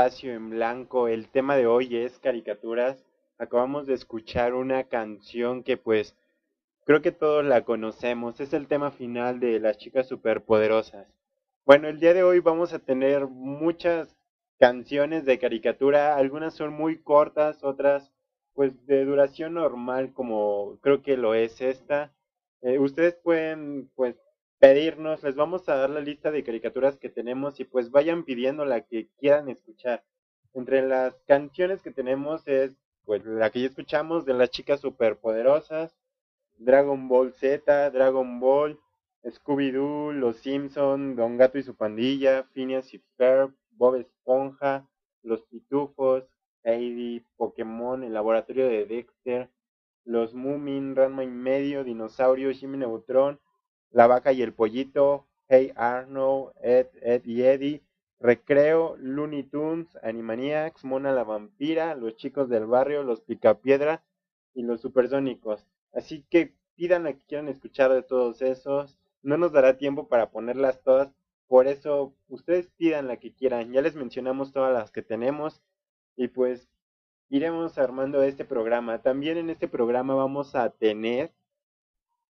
Espacio en Blanco. El tema de hoy es caricaturas. Acabamos de escuchar una canción que pues creo que todos la conocemos. Es el tema final de las chicas superpoderosas. Bueno, el día de hoy vamos a tener muchas canciones de caricatura. Algunas son muy cortas, otras pues de duración normal como creo que lo es esta. Eh, ustedes pueden pues pedirnos, les vamos a dar la lista de caricaturas que tenemos y pues vayan pidiendo la que quieran escuchar. Entre las canciones que tenemos es pues la que ya escuchamos de las chicas superpoderosas, Dragon Ball Z, Dragon Ball, Scooby-Doo, Los Simpson, Don Gato y su pandilla, Phineas y Ferb, Bob Esponja, Los Pitufos, Heidi, Pokémon, El Laboratorio de Dexter, Los Moomin, Ranma y medio, Dinosaurio, Jimmy Neutron, la vaca y el pollito, Hey Arnold, Ed, Ed y Eddie, Recreo, Looney Tunes, Animaniacs, Mona la vampira, Los chicos del barrio, Los picapiedra y Los supersónicos. Así que pidan la que quieran escuchar de todos esos. No nos dará tiempo para ponerlas todas, por eso ustedes pidan la que quieran. Ya les mencionamos todas las que tenemos y pues iremos armando este programa. También en este programa vamos a tener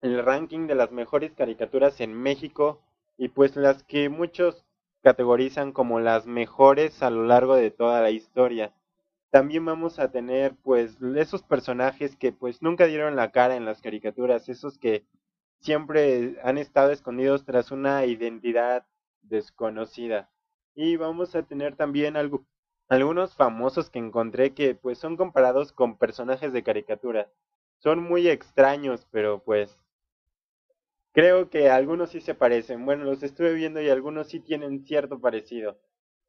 el ranking de las mejores caricaturas en México y pues las que muchos categorizan como las mejores a lo largo de toda la historia. También vamos a tener pues esos personajes que pues nunca dieron la cara en las caricaturas, esos que siempre han estado escondidos tras una identidad desconocida. Y vamos a tener también algo, algunos famosos que encontré que pues son comparados con personajes de caricatura. Son muy extraños, pero pues Creo que algunos sí se parecen. Bueno, los estuve viendo y algunos sí tienen cierto parecido.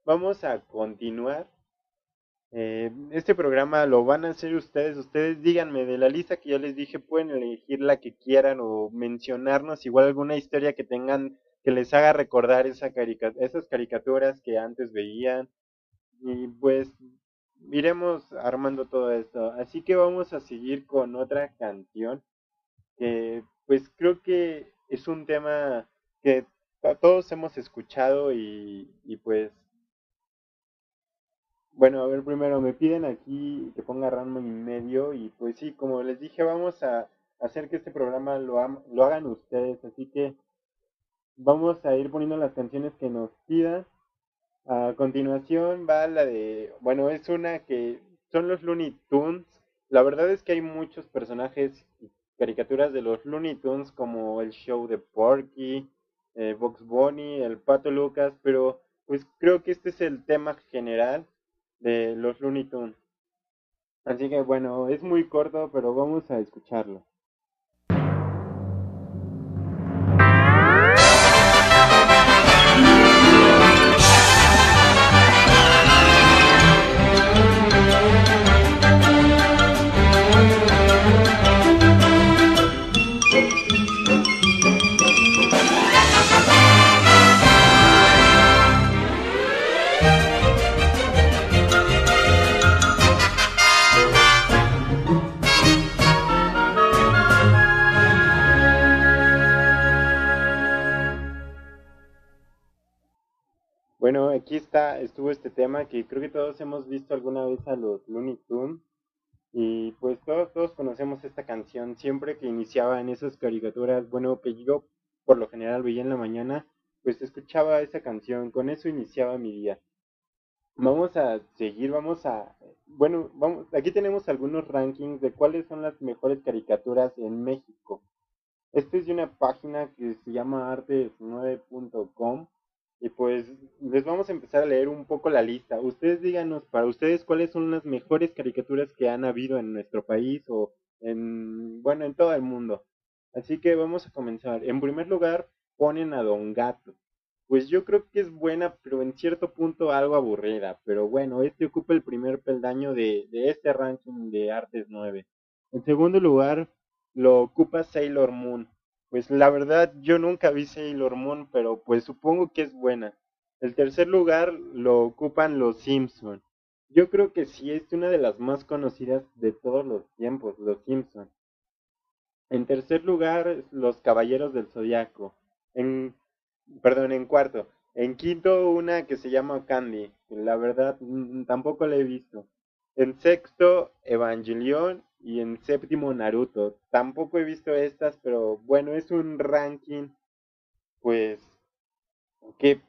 Vamos a continuar. Eh, este programa lo van a hacer ustedes. Ustedes díganme de la lista que yo les dije, pueden elegir la que quieran o mencionarnos igual alguna historia que tengan que les haga recordar esa esas caricaturas que antes veían. Y pues iremos armando todo esto. Así que vamos a seguir con otra canción que pues creo que es un tema que todos hemos escuchado y, pues bueno, a ver, primero me piden aquí que ponga Ranma en medio y pues sí, como les dije, vamos a hacer que este programa lo, lo hagan ustedes, así que vamos a ir poniendo las canciones que nos pidan. A continuación va la de, bueno, es una que son los Looney Tunes. La verdad es que hay muchos personajes caricaturas de los Looney Tunes como el show de Porky, eh, Box Bunny, el Pato Lucas, pero pues creo que este es el tema general de los Looney Tunes. Así que bueno, es muy corto, pero vamos a escucharlo. Aquí está, estuvo este tema que creo que todos hemos visto alguna vez a los Looney Tunes y pues todos, todos conocemos esta canción siempre que iniciaba en esas caricaturas, bueno, que yo por lo general veía en la mañana, pues escuchaba esa canción, con eso iniciaba mi día. Vamos a seguir, vamos a, bueno, vamos, aquí tenemos algunos rankings de cuáles son las mejores caricaturas en México. Este es de una página que se llama artes9.com y pues les vamos a empezar a leer un poco la lista. Ustedes díganos para ustedes cuáles son las mejores caricaturas que han habido en nuestro país o en, bueno, en todo el mundo. Así que vamos a comenzar. En primer lugar, ponen a Don Gato. Pues yo creo que es buena, pero en cierto punto algo aburrida. Pero bueno, este ocupa el primer peldaño de, de este ranking de Artes 9. En segundo lugar, lo ocupa Sailor Moon. Pues la verdad yo nunca vi Sailor Moon, pero pues supongo que es buena. El tercer lugar lo ocupan los Simpson. Yo creo que sí es una de las más conocidas de todos los tiempos, los Simpson. En tercer lugar, los Caballeros del Zodiaco. En, perdón, en cuarto. En quinto, una que se llama Candy. La verdad, mm, tampoco la he visto. En sexto, Evangelion. Y en séptimo, Naruto. Tampoco he visto estas, pero bueno, es un ranking, pues, que,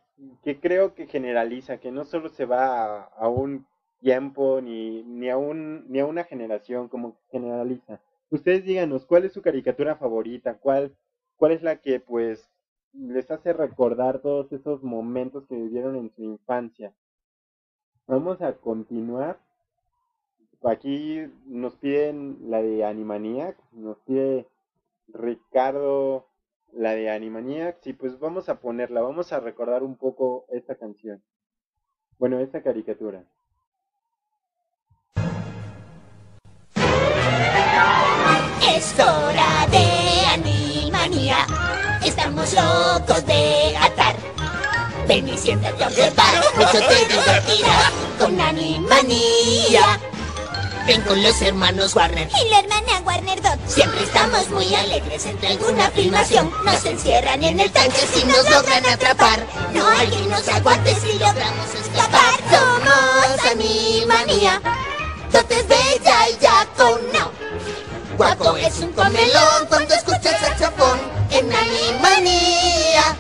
que creo que generaliza, que no solo se va a, un tiempo ni, ni, a un, ni a una generación, como generaliza. Ustedes díganos, ¿cuál es su caricatura favorita? ¿Cuál, cuál es la que, pues, les hace recordar todos esos momentos que vivieron en su infancia. Vamos a continuar. Aquí nos piden la de Animaniacs, nos pide Ricardo la de Animaniacs y pues vamos a ponerla, vamos a recordar un poco esta canción. Bueno, esta caricatura. Es hora de Animania Estamos locos de atar. Ven y siéntate a observar, mucho te divertirás con Animanía. Ven con los hermanos Warner y la hermana Warner Dot. Siempre estamos muy alegres entre alguna filmación. Nos encierran en el tanque si nos logran atrapar. No hay quien nos aguante si logramos escapar. Somos Animanía. Dot es bella y ya con no. Guapo es un comelón cuando escucha el saxofón en Animanía.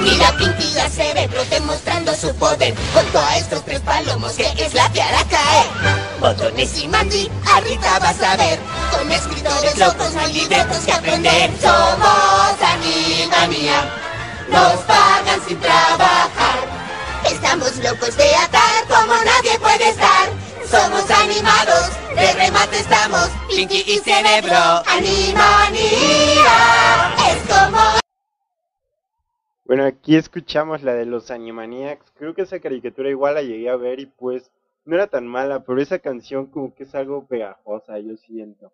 Mira Pinky a Cerebro demostrando su poder. Junto a estos tres palomos que es la piara caer Botones y Mandy, ahorita vas a ver. Con escritores locos no libretos que aprender. Somos Animanía Nos pagan sin trabajar. Estamos locos de atar como nadie puede estar. Somos animados, de remate estamos, Pinky y Cerebro, Animanía, es como... Bueno, aquí escuchamos la de los Animaniacs, creo que esa caricatura igual la llegué a ver y pues no era tan mala, pero esa canción como que es algo pegajosa, yo siento.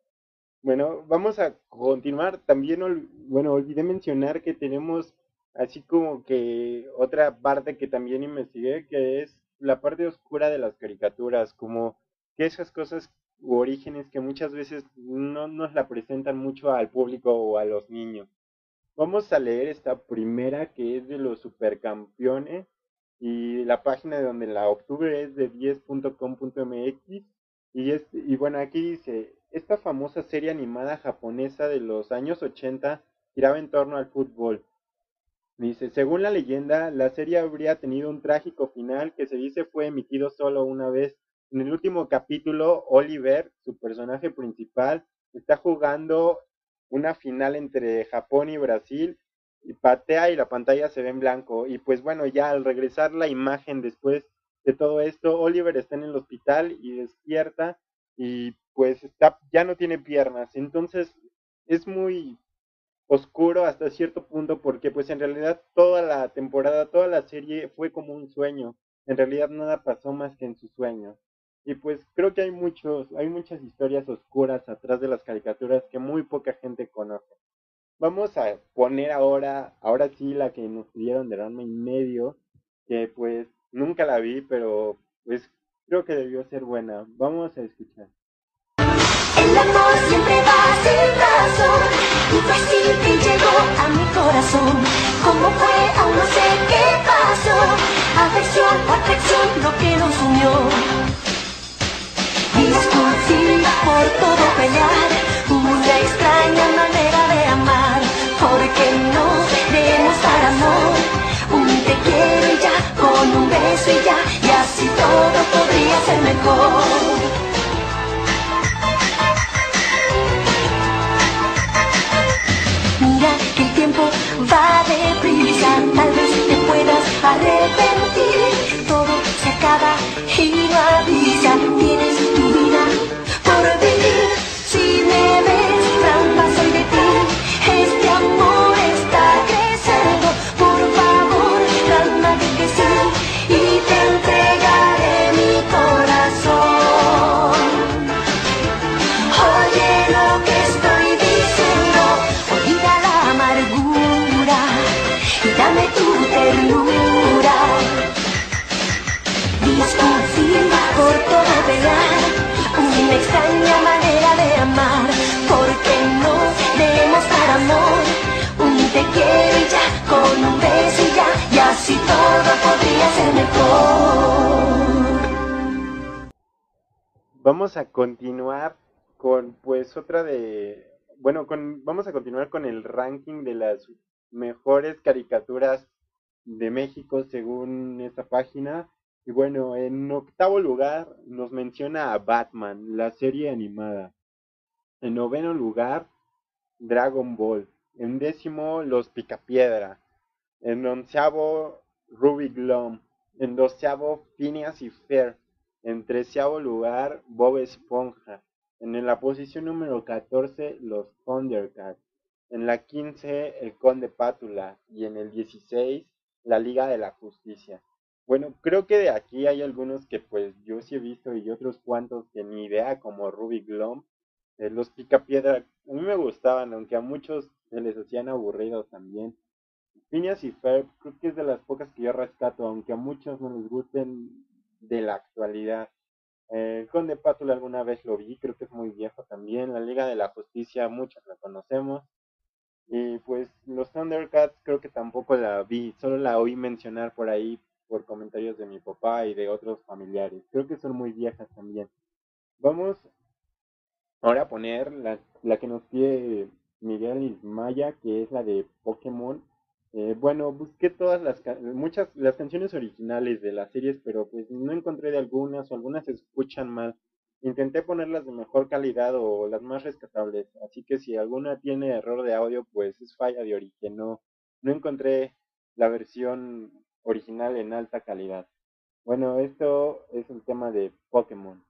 Bueno, vamos a continuar. También, bueno, olvidé mencionar que tenemos así como que otra parte que también investigué, que es la parte oscura de las caricaturas, como que esas cosas u orígenes que muchas veces no nos la presentan mucho al público o a los niños. Vamos a leer esta primera que es de los supercampeones y la página de donde la obtuve es de 10.com.mx y, es, y bueno, aquí dice, esta famosa serie animada japonesa de los años 80 giraba en torno al fútbol. Dice, según la leyenda, la serie habría tenido un trágico final que se dice fue emitido solo una vez. En el último capítulo, Oliver, su personaje principal, está jugando una final entre Japón y Brasil y patea y la pantalla se ve en blanco. Y pues bueno, ya al regresar la imagen después de todo esto, Oliver está en el hospital y despierta y pues está, ya no tiene piernas. Entonces es muy oscuro hasta cierto punto porque pues en realidad toda la temporada, toda la serie fue como un sueño. En realidad nada pasó más que en su sueño. Y pues creo que hay muchos, hay muchas historias oscuras atrás de las caricaturas que muy poca gente conoce. Vamos a poner ahora, ahora sí la que nos pidieron de Rama y medio, que pues nunca la vi, pero pues creo que debió ser buena. Vamos a escuchar. El amor siempre va sin razón Y fue así que llegó a mi corazón ¿Cómo fue? Aún no sé qué pasó Afección atracción lo que nos unió Discutir por todo pelear. Una extraña manera de amar. Porque no debemos dar amor. Un te quiero y ya Con un beso y ya. Y así todo podría ser mejor. Va deprisa, tal vez te puedas arrepentir. Todo se acaba y no avisa, tienes a continuar con pues otra de bueno, con vamos a continuar con el ranking de las mejores caricaturas de México según esta página. Y bueno, en octavo lugar nos menciona a Batman, la serie animada. En noveno lugar, Dragon Ball. En décimo, Los Picapiedra. En onceavo, Ruby Glom. En doceavo, Phineas y Fair. En treceavo lugar, Bob Esponja. En la posición número 14, los Thundercats. En la 15, el Conde Pátula. Y en el 16, la Liga de la Justicia. Bueno, creo que de aquí hay algunos que pues yo sí he visto y otros cuantos que ni idea, como Ruby Glom. Eh, los Picapiedra, a mí me gustaban, aunque a muchos se les hacían aburridos también. Phineas y Ferb, creo que es de las pocas que yo rescato, aunque a muchos no les gusten de la actualidad. Eh, el Conde Pátula alguna vez lo vi, creo que es muy viejo también. La Liga de la Justicia, muchos la conocemos. Y pues los Thundercats creo que tampoco la vi, solo la oí mencionar por ahí por comentarios de mi papá y de otros familiares. Creo que son muy viejas también. Vamos ahora a poner la, la que nos pide Miguel Ismaya, que es la de Pokémon. Eh, bueno, busqué todas las muchas las canciones originales de las series, pero pues no encontré de algunas o algunas se escuchan mal. Intenté ponerlas de mejor calidad o las más rescatables, así que si alguna tiene error de audio, pues es falla de origen. No, no encontré la versión original en alta calidad. Bueno, esto es un tema de Pokémon.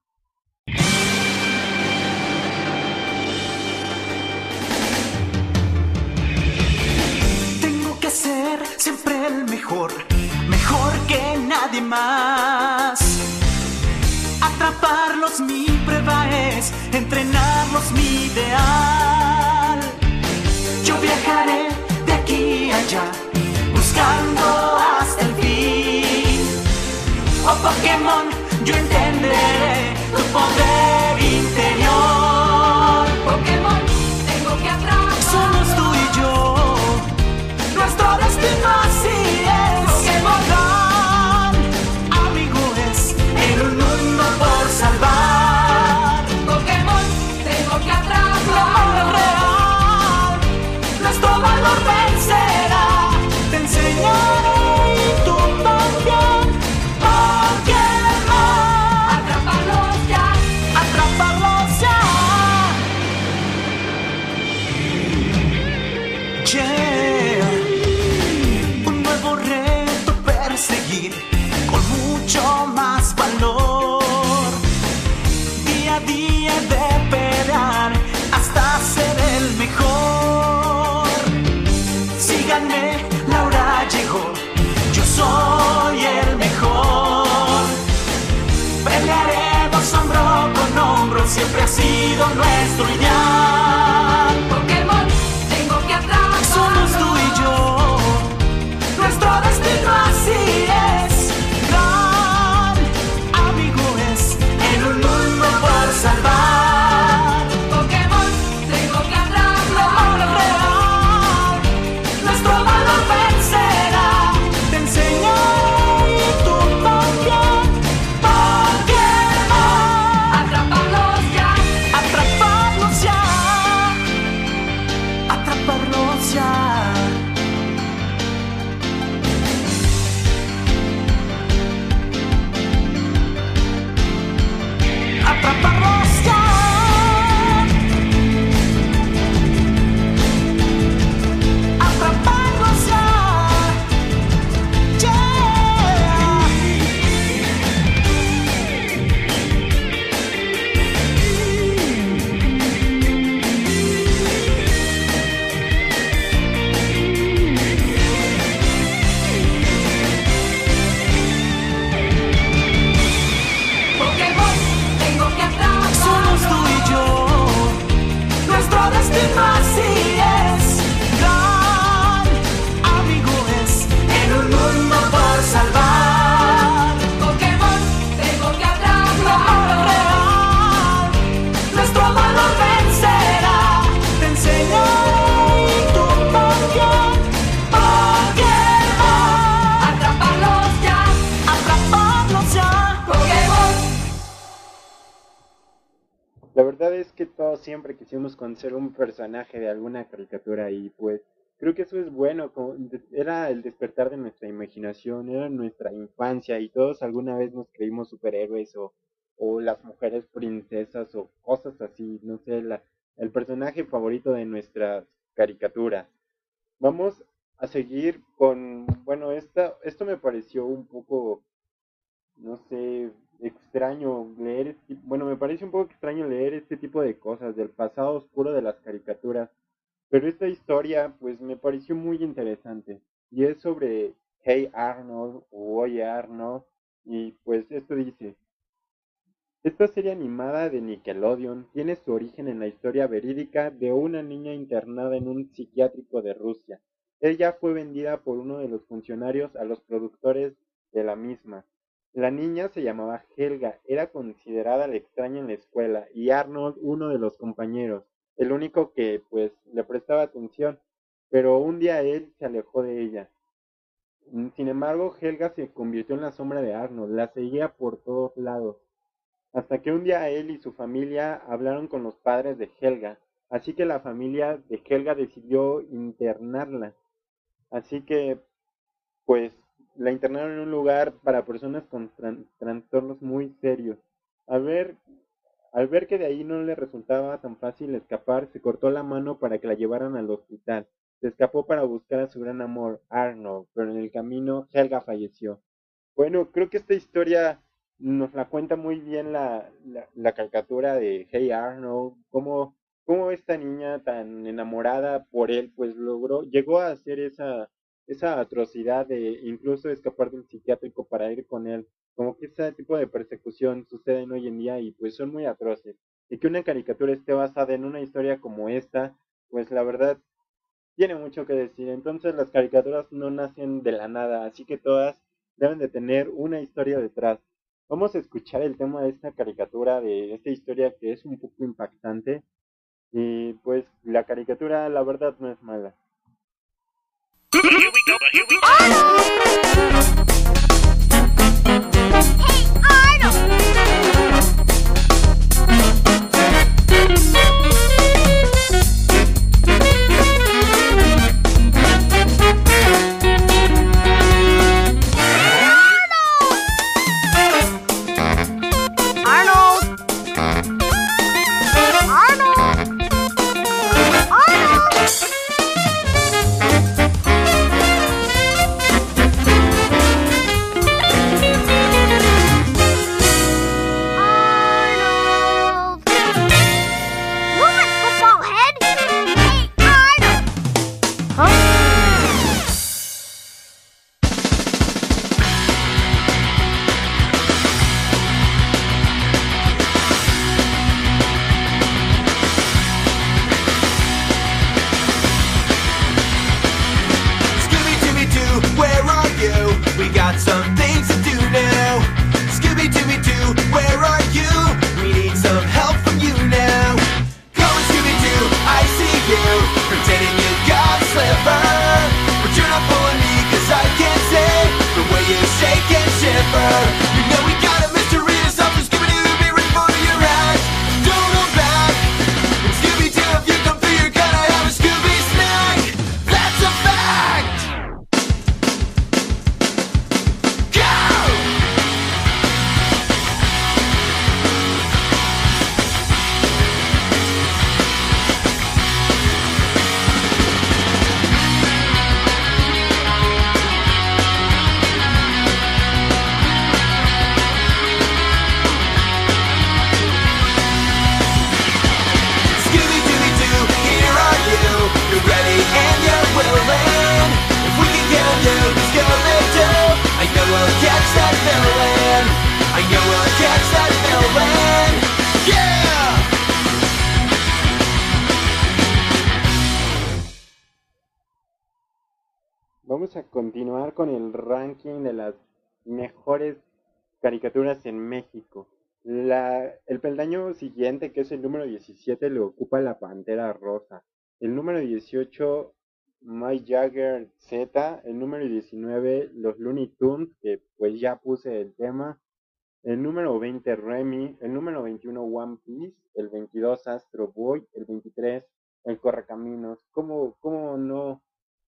Siempre el mejor, mejor que nadie más. Atraparlos mi prueba es, entrenarlos mi ideal. Yo viajaré de aquí allá, buscando hasta el fin. Oh Pokémon, yo entenderé Síganme, Laura llegó. Yo soy el mejor. Pelearemos hombro con hombro, siempre ha sido nuestro ideal. De alguna caricatura y pues creo que eso es bueno, era el despertar de nuestra imaginación, era nuestra infancia y todos alguna vez nos creímos superhéroes o, o las mujeres princesas o cosas así, no sé, el personaje favorito de nuestras caricaturas. Vamos a seguir con, bueno, esta, esto me pareció un poco, no sé, extraño leer, este, bueno, me parece un poco extraño leer este tipo de cosas del pasado oscuro de las caricaturas, pero esta historia pues me pareció muy interesante y es sobre Hey Arnold o Oye Arnold y pues esto dice, esta serie animada de Nickelodeon tiene su origen en la historia verídica de una niña internada en un psiquiátrico de Rusia. Ella fue vendida por uno de los funcionarios a los productores de la misma. La niña se llamaba Helga, era considerada la extraña en la escuela y Arnold uno de los compañeros, el único que pues le prestaba atención, pero un día él se alejó de ella. Sin embargo, Helga se convirtió en la sombra de Arnold, la seguía por todos lados, hasta que un día él y su familia hablaron con los padres de Helga, así que la familia de Helga decidió internarla. Así que, pues, la internaron en un lugar para personas con trastornos muy serios. Al ver, al ver que de ahí no le resultaba tan fácil escapar, se cortó la mano para que la llevaran al hospital. Se escapó para buscar a su gran amor, Arnold, pero en el camino Helga falleció. Bueno, creo que esta historia nos la cuenta muy bien la, la, la caricatura de Hey Arnold, cómo, cómo esta niña tan enamorada por él, pues logró, llegó a hacer esa, esa atrocidad de incluso escapar del psiquiátrico para ir con él. Como que ese tipo de persecución suceden hoy en día y pues son muy atroces. Y que una caricatura esté basada en una historia como esta, pues la verdad tiene mucho que decir. Entonces las caricaturas no nacen de la nada, así que todas deben de tener una historia detrás. Vamos a escuchar el tema de esta caricatura, de esta historia que es un poco impactante. Y pues la caricatura la verdad no es mala. Here. Here we go. Caricaturas en México. El peldaño siguiente, que es el número 17, lo ocupa la Pantera Rosa. El número 18, My Jagger Z. El número 19, los Looney Tunes, que pues ya puse el tema. el número 20 Remy, el número 21 One Piece, el 22 Astro Boy, el 23 el Correcaminos. ¿Cómo, cómo no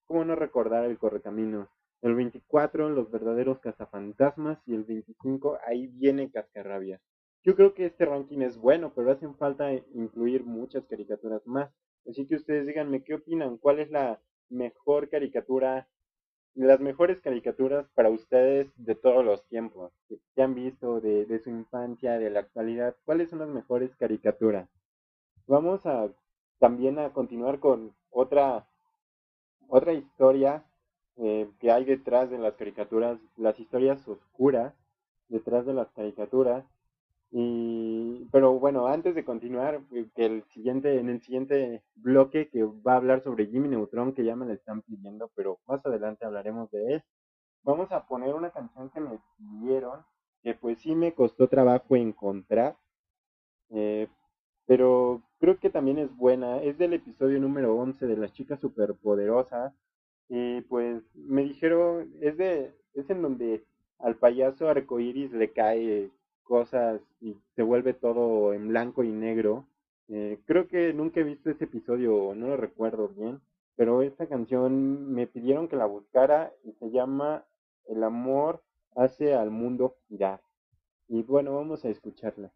cómo no recordar el Correcaminos? El 24 Los verdaderos cazafantasmas y el 25 ahí viene Cascarrabias. Yo creo que este ranking es bueno, pero hacen falta incluir muchas caricaturas más. Así que ustedes díganme qué opinan, cuál es la mejor caricatura las mejores caricaturas para ustedes de todos los tiempos, que han visto de, de, su infancia, de la actualidad, ¿cuáles son las mejores caricaturas? Vamos a también a continuar con otra, otra historia eh, que hay detrás de las caricaturas, las historias oscuras detrás de las caricaturas. Y, pero bueno, antes de continuar, eh, el siguiente, en el siguiente bloque que va a hablar sobre Jimmy Neutron, que ya me lo están pidiendo, pero más adelante hablaremos de él, vamos a poner una canción que me pidieron, que pues sí me costó trabajo encontrar, eh, pero creo que también es buena, es del episodio número 11 de las chicas superpoderosas, y pues me dijeron, es de, es en donde al payaso arcoiris le cae cosas y se vuelve todo en blanco y negro. Eh, creo que nunca he visto ese episodio, no lo recuerdo bien, pero esta canción me pidieron que la buscara y se llama El amor hace al mundo girar. Y bueno, vamos a escucharla.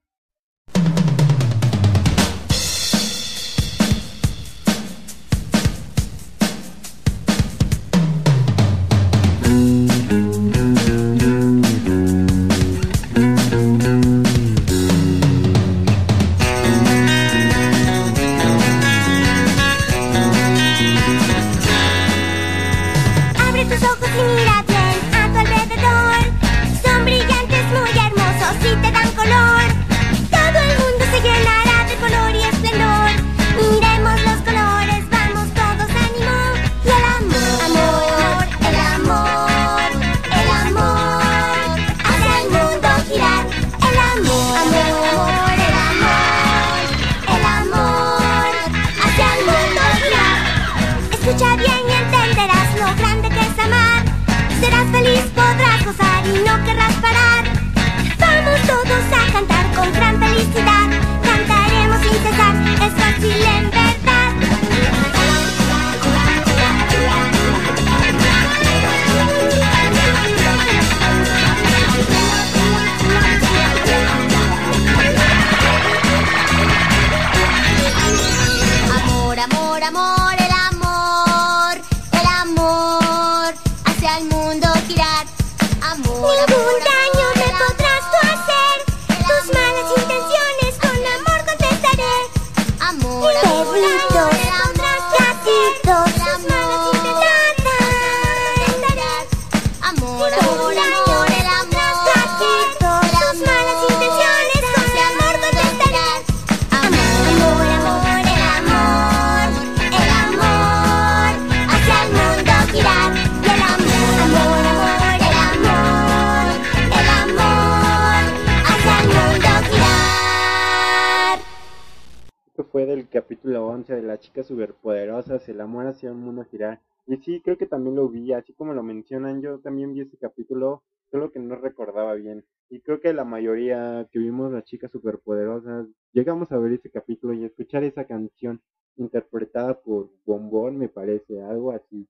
Chicas superpoderosas, el amor hacia un mundo girar. Y sí, creo que también lo vi, así como lo mencionan, yo también vi ese capítulo, solo que no recordaba bien. Y creo que la mayoría que vimos las chicas superpoderosas, llegamos a ver ese capítulo y escuchar esa canción interpretada por Bombón, me parece, algo así.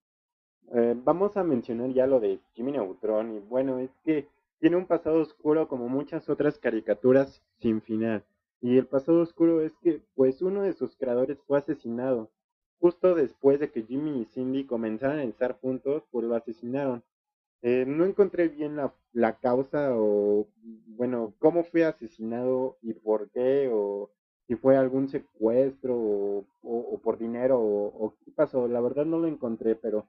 Eh, vamos a mencionar ya lo de Jimmy Neutron, y bueno, es que tiene un pasado oscuro como muchas otras caricaturas sin final. Y el pasado oscuro es que, pues, uno de sus creadores fue asesinado. Justo después de que Jimmy y Cindy comenzaran a estar juntos, pues lo asesinaron. Eh, no encontré bien la, la, causa o, bueno, cómo fue asesinado y por qué, o si fue algún secuestro o, o, por dinero o, o qué pasó. La verdad no lo encontré, pero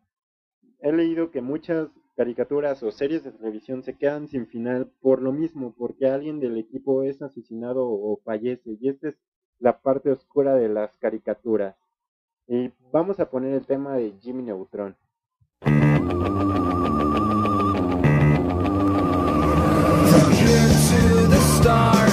he leído que muchas caricaturas o series de televisión se quedan sin final por lo mismo, porque alguien del equipo es asesinado o fallece. Y esta es la parte oscura de las caricaturas. Y vamos a poner el tema de Jimmy Neutron. mechanical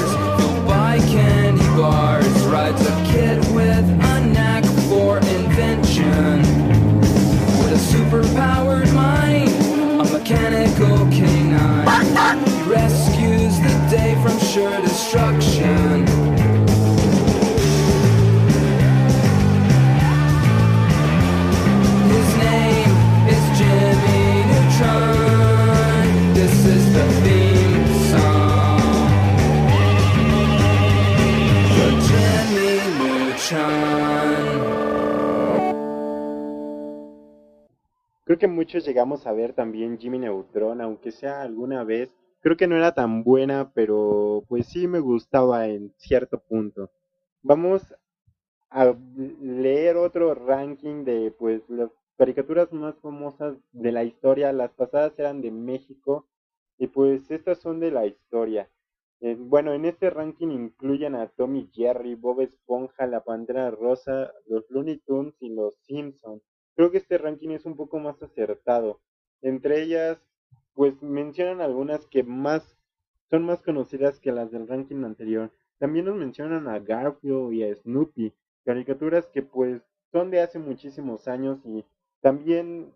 que muchos llegamos a ver también Jimmy Neutron, aunque sea alguna vez. Creo que no era tan buena, pero pues sí me gustaba en cierto punto. Vamos a leer otro ranking de pues las caricaturas más famosas de la historia. Las pasadas eran de México y pues estas son de la historia. Eh, bueno, en este ranking incluyen a Tommy Jerry, Bob Esponja, La Pantera Rosa, los Looney Tunes y los Simpsons. Creo que este ranking es un poco más acertado. Entre ellas, pues mencionan algunas que más son más conocidas que las del ranking anterior. También nos mencionan a Garfield y a Snoopy, caricaturas que pues son de hace muchísimos años y también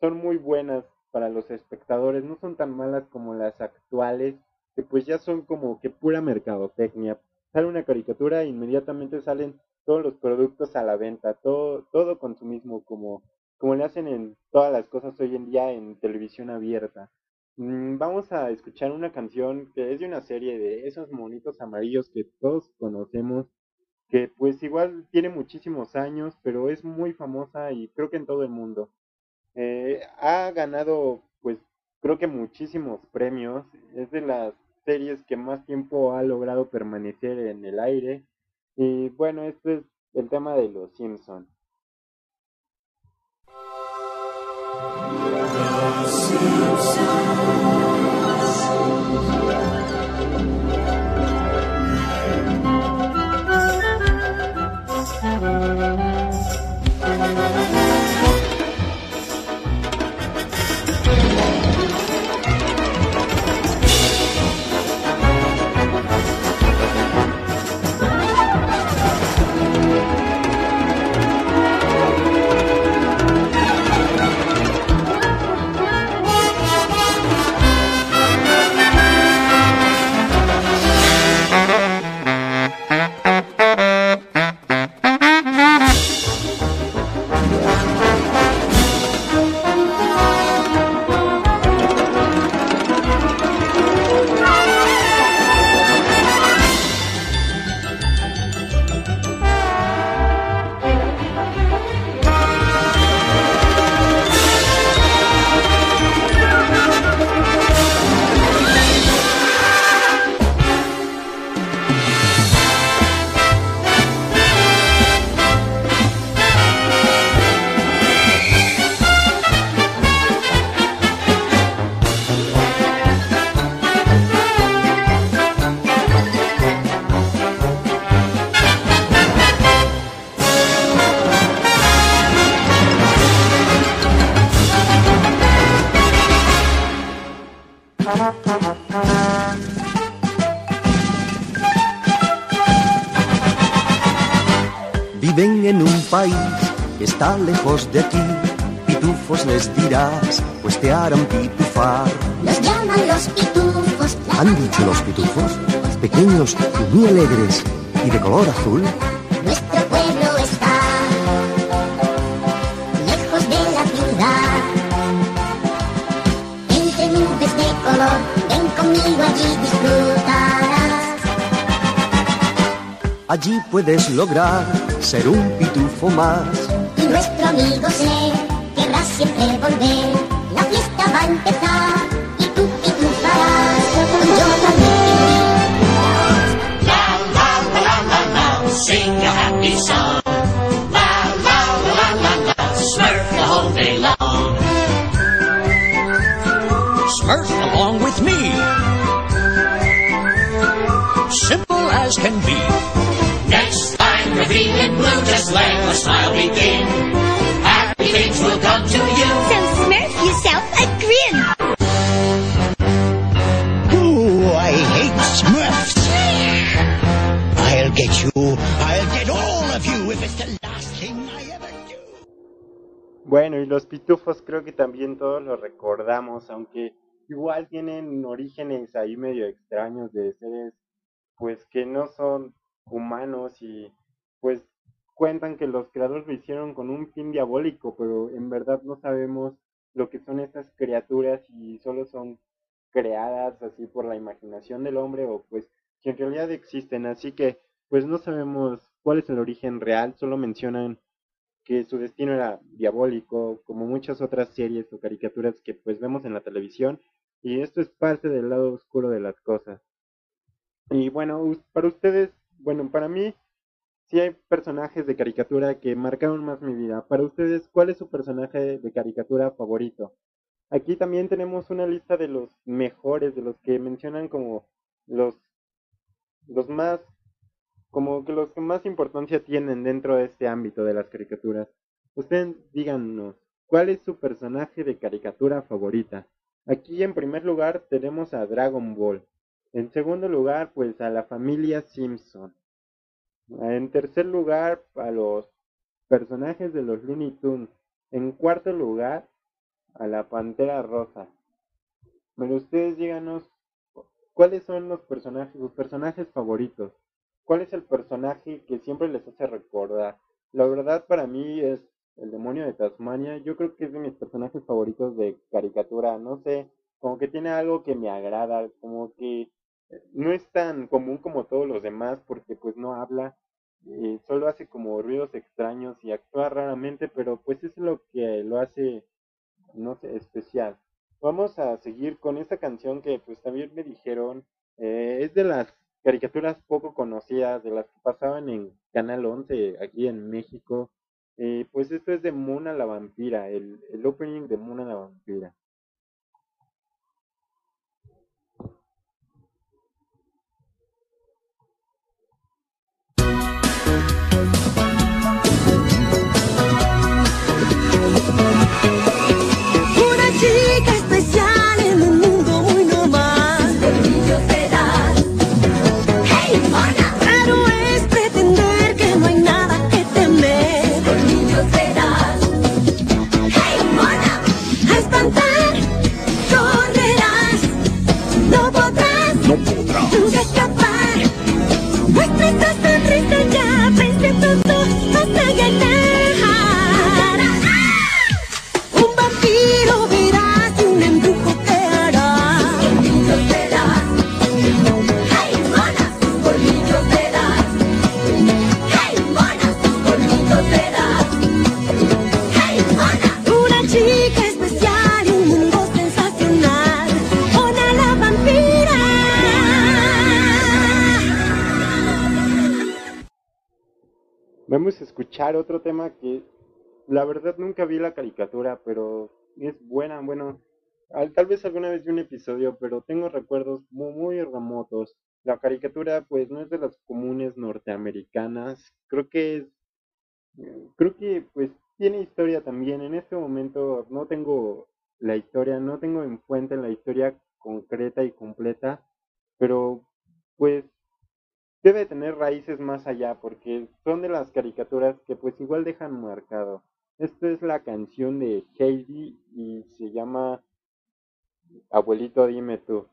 son muy buenas para los espectadores, no son tan malas como las actuales, que pues ya son como que pura mercadotecnia. Sale una caricatura e inmediatamente salen todos los productos a la venta, todo, todo consumismo como, como le hacen en todas las cosas hoy en día en televisión abierta. Mm, Vamos a escuchar una canción que es de una serie de esos monitos amarillos que todos conocemos, que pues igual tiene muchísimos años, pero es muy famosa y creo que en todo el mundo. Eh, ha ganado pues creo que muchísimos premios, es de las series que más tiempo ha logrado permanecer en el aire y bueno, este es el tema de los Simpsons. Lejos de aquí. Pitufos les dirás, pues te harán pitufar. Los llaman los pitufos. Han dicho los pitufos, pequeños y muy alegres y de color azul. Nuestro pueblo está lejos de la ciudad. Entre nubes de color, ven conmigo allí disfrutarás. Allí puedes lograr ser un pitufo más. Amigo se querrá siempre volver. La fiesta va a empezar tú pitufarás. Yo también. Sing a happy song. La la la la la la. Smurf day long. Smurf along with me. Simple as can be. Next time revealing blue, just let a smile begin. Bueno, y los pitufos creo que también todos los recordamos, aunque igual tienen orígenes ahí medio extraños de seres pues que no son humanos y pues cuentan que los creadores lo hicieron con un fin diabólico, pero en verdad no sabemos lo que son estas criaturas y solo son creadas así por la imaginación del hombre o pues que en realidad existen, así que pues no sabemos cuál es el origen real, solo mencionan que su destino era diabólico, como muchas otras series o caricaturas que pues vemos en la televisión, y esto es parte del lado oscuro de las cosas. Y bueno, para ustedes, bueno, para mí sí hay personajes de caricatura que marcaron más mi vida. Para ustedes, ¿cuál es su personaje de caricatura favorito? Aquí también tenemos una lista de los mejores, de los que mencionan como los, los más, como que los que más importancia tienen dentro de este ámbito de las caricaturas. Ustedes díganos, ¿cuál es su personaje de caricatura favorita? Aquí en primer lugar tenemos a Dragon Ball. En segundo lugar, pues a la familia Simpson. En tercer lugar, a los personajes de los Looney Tunes. En cuarto lugar, a la Pantera Rosa. Pero ustedes díganos, ¿cuáles son los personajes, sus personajes favoritos? ¿Cuál es el personaje que siempre les hace recordar? La verdad para mí es el demonio de Tasmania. Yo creo que es de mis personajes favoritos de caricatura. No sé, como que tiene algo que me agrada, como que no es tan común como todos los demás porque pues no habla, eh, solo hace como ruidos extraños y actúa raramente, pero pues es lo que lo hace, no sé, especial. Vamos a seguir con esta canción que pues también me dijeron, eh, es de las caricaturas poco conocidas, de las que pasaban en Canal 11 aquí en México. Eh, pues esto es de Mona la Vampira, el, el opening de Mona la Vampira. La verdad nunca vi la caricatura, pero es buena, bueno, al- tal vez alguna vez vi un episodio, pero tengo recuerdos mu- muy, remotos. La caricatura pues no es de las comunes norteamericanas, creo que es, creo que pues tiene historia también. En este momento no tengo la historia, no tengo en fuente la historia concreta y completa, pero pues debe tener raíces más allá porque son de las caricaturas que pues igual dejan marcado. Esta es la canción de Heidi y se llama Abuelito, dime tú.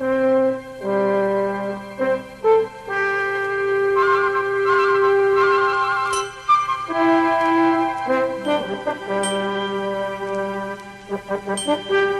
Mm. Thank.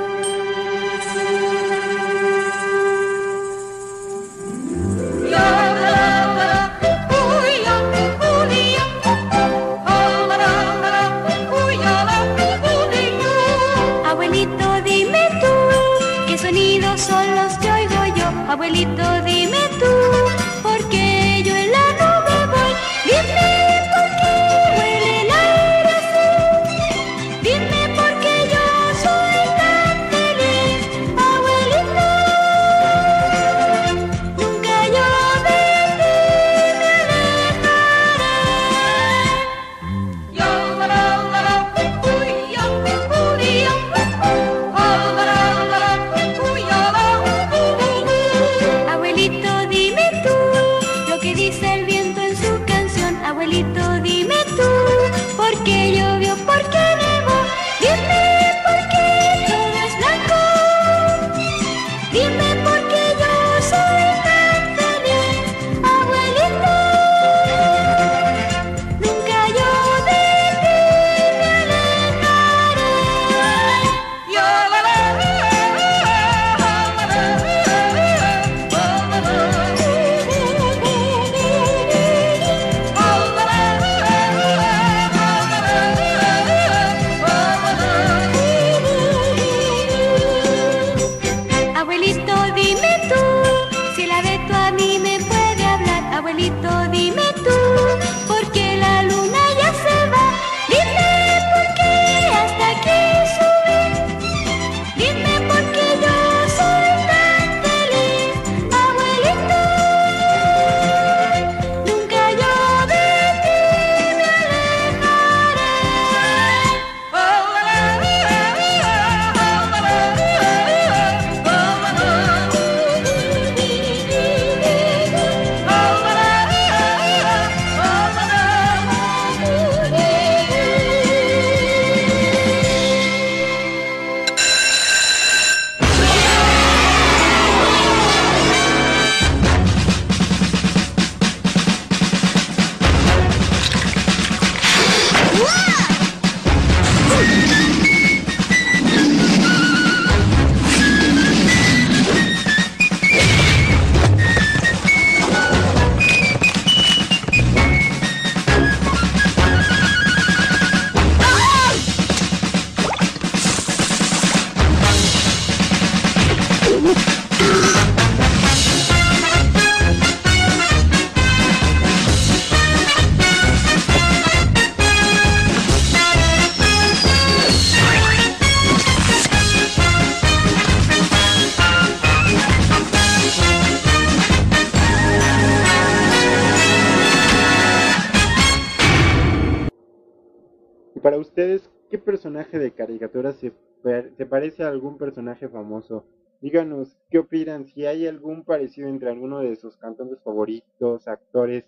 Se parece a algún personaje famoso? Díganos, ¿qué opinan? Si hay algún parecido entre alguno de sus cantantes favoritos, actores,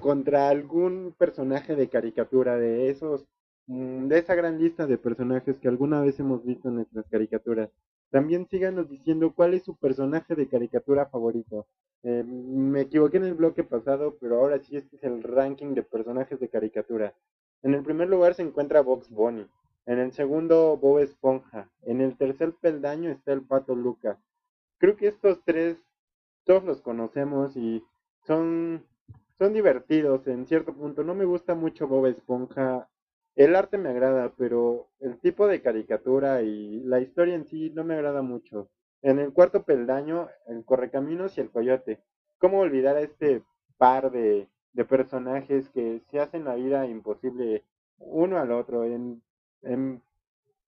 contra algún personaje de caricatura de esos, mm, de esa gran lista de personajes que alguna vez hemos visto en nuestras caricaturas. También síganos diciendo cuál es su personaje de caricatura favorito. Eh, me equivoqué en el bloque pasado, pero ahora sí este es el ranking de personajes de caricatura. En el primer lugar se encuentra Box Bunny. En el segundo, Bob Esponja. En el tercer peldaño está el Pato Luca. Creo que estos tres todos los conocemos y son, son divertidos en cierto punto. No me gusta mucho Bob Esponja. El arte me agrada, pero el tipo de caricatura y la historia en sí no me agrada mucho. En el cuarto peldaño, el Correcaminos y el Coyote. ¿Cómo olvidar a este par de, de personajes que se hacen la vida imposible uno al otro? En, en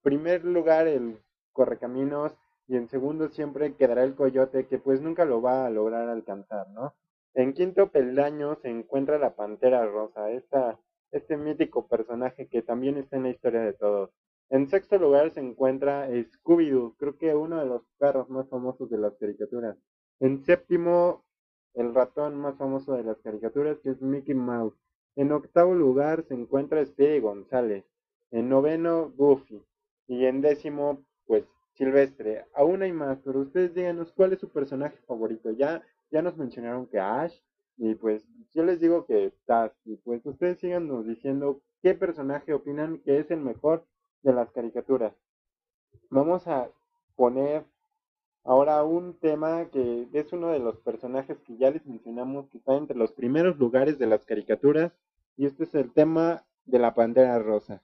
primer lugar, el Correcaminos y en segundo siempre quedará el Coyote que pues nunca lo va a lograr alcanzar, ¿no? En quinto peldaño se encuentra la Pantera Rosa, esta, este mítico personaje que también está en la historia de todos. En sexto lugar se encuentra Scooby-Doo, creo que uno de los perros más famosos de las caricaturas. En séptimo, el ratón más famoso de las caricaturas, que es Mickey Mouse. En octavo lugar se encuentra Speedy González. En noveno, Goofy. Y en décimo, pues, Silvestre. Aún hay más, pero ustedes díganos cuál es su personaje favorito. Ya, ya nos mencionaron que Ash, y pues yo les digo que Taz. Y pues ustedes síganos diciendo qué personaje opinan que es el mejor de las caricaturas. Vamos a poner ahora un tema que es uno de los personajes que ya les mencionamos que está entre los primeros lugares de las caricaturas y este es el tema de la Pantera Rosa.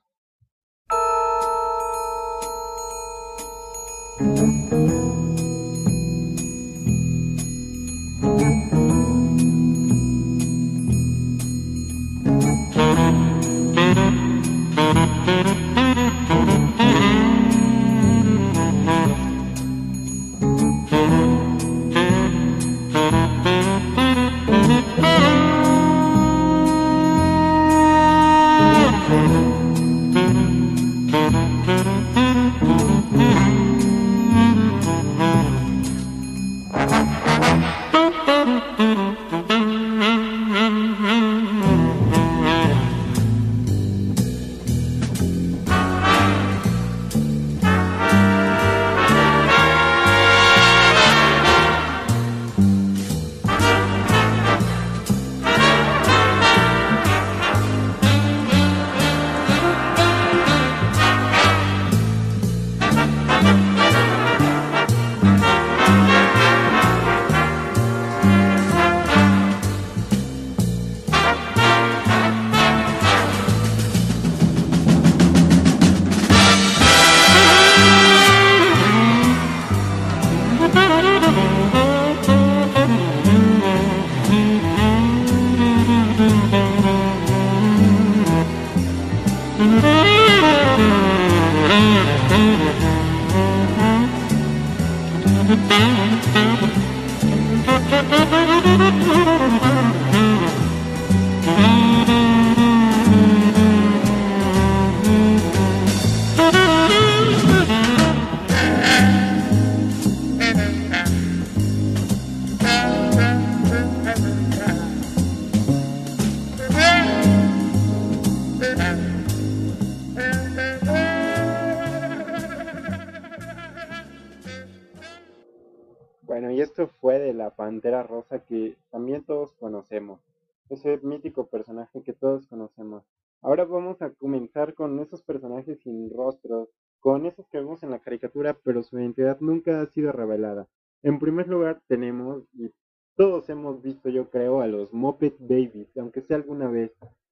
Nunca ha sido revelada. En primer lugar tenemos, y todos hemos visto yo creo, a los Muppet Babies, aunque sea alguna vez.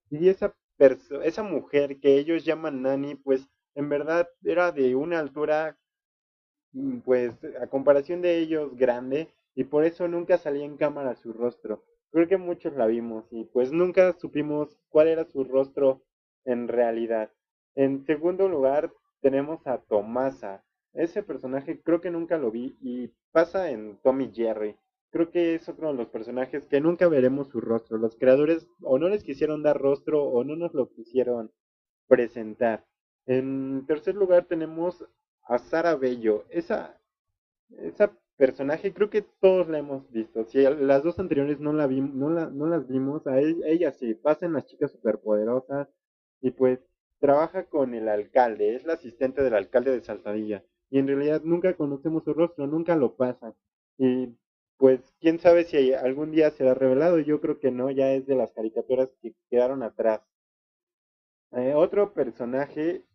Y esa, esa mujer que ellos llaman Nani, pues en verdad era de una altura mm, pues a comparación de ellos grande y por eso nunca salía en cámara su rostro. Creo que muchos la vimos y pues nunca supimos cuál era su rostro en realidad. En segundo lugar tenemos a Tomasa. Ese personaje creo que nunca lo vi y pasa en Tommy Jerry. Creo que es otro de los personajes que nunca veremos su rostro. Los creadores o no les quisieron dar rostro o no nos lo quisieron presentar. En tercer lugar tenemos a Sara Bello. Esa, esa personaje creo que todos la hemos visto. Si las dos anteriores no, la vi, no, la, no las vimos, a ella, ella sí, pasan las chicas superpoderosas y pues trabaja con el alcalde, es la asistente del alcalde de Saltadilla. Y en realidad nunca conocemos su rostro, nunca lo pasan. Y pues quién sabe si algún día será revelado, yo creo que no, ya es de las caricaturas que quedaron atrás. Eh, otro personaje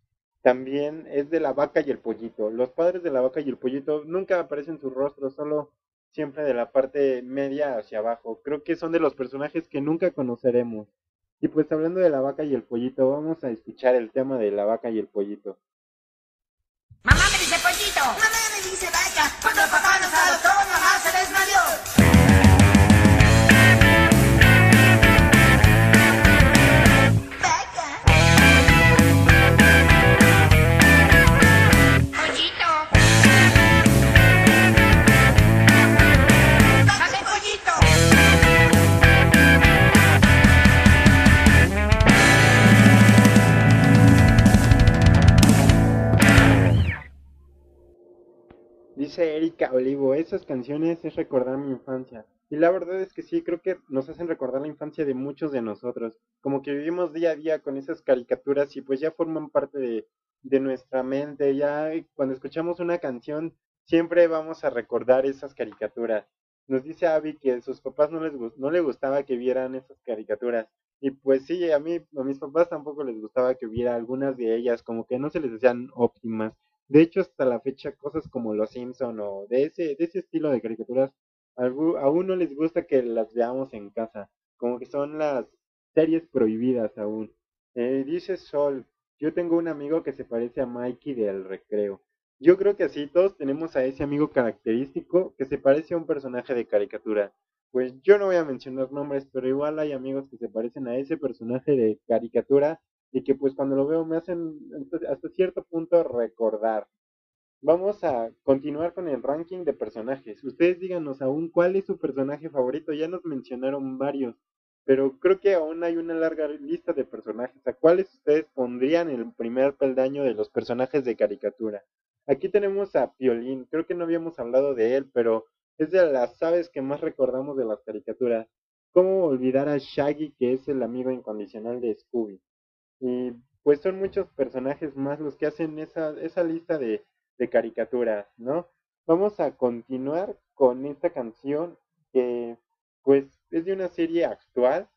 también es de la vaca y el pollito. Los padres de la vaca y el pollito nunca aparecen su rostro, solo siempre de la parte media hacia abajo. Creo que son de los personajes que nunca conoceremos. Y pues hablando de la vaca y el pollito, vamos a escuchar el tema de la vaca y el pollito. Mamá me dice pollito. Mamá me dice vaca. Cuando papá nos adoptó, mamá se desmayó. Esas canciones es recordar mi infancia. Y la verdad es que sí, creo que nos hacen recordar la infancia de muchos de nosotros. Como que vivimos día a día con esas caricaturas y pues ya forman parte de, nuestra mente. Ya cuando escuchamos una canción, siempre vamos a recordar esas caricaturas. Nos dice Abby que a sus papás no les no le gustaba que vieran esas caricaturas. Y pues sí, a mí, a mis papás tampoco les gustaba que viera algunas de ellas, como que no se les hacían óptimas. De hecho, hasta la fecha, cosas como Los Simpson o de ese, de ese estilo de caricaturas, aún no les gusta que las veamos en casa, como que son las series prohibidas aún. Eh, dice Sol, yo tengo un amigo que se parece a Mikey del recreo. Yo creo que sí, todos tenemos a ese amigo característico que se parece a un personaje de caricatura. Pues yo no voy a mencionar nombres, pero igual hay amigos que se parecen a ese personaje de caricatura y que pues cuando lo veo me hacen hasta- cierto punto recordar. Vamos a continuar con el ranking de personajes. Ustedes díganos aún cuál es su personaje favorito. Ya nos mencionaron varios, pero creo que aún hay una larga lista de personajes. ¿A cuáles ustedes pondrían el primer peldaño de los personajes de caricatura? Aquí tenemos a Piolín. Creo que no habíamos hablado de él, pero es de las aves que más recordamos de las caricaturas. ¿Cómo olvidar a Shaggy, que es el amigo incondicional de Scooby? Y pues son muchos personajes más los que hacen esa, esa lista de, caricaturas, ¿no? Vamos a continuar con esta canción que pues es de una serie actual,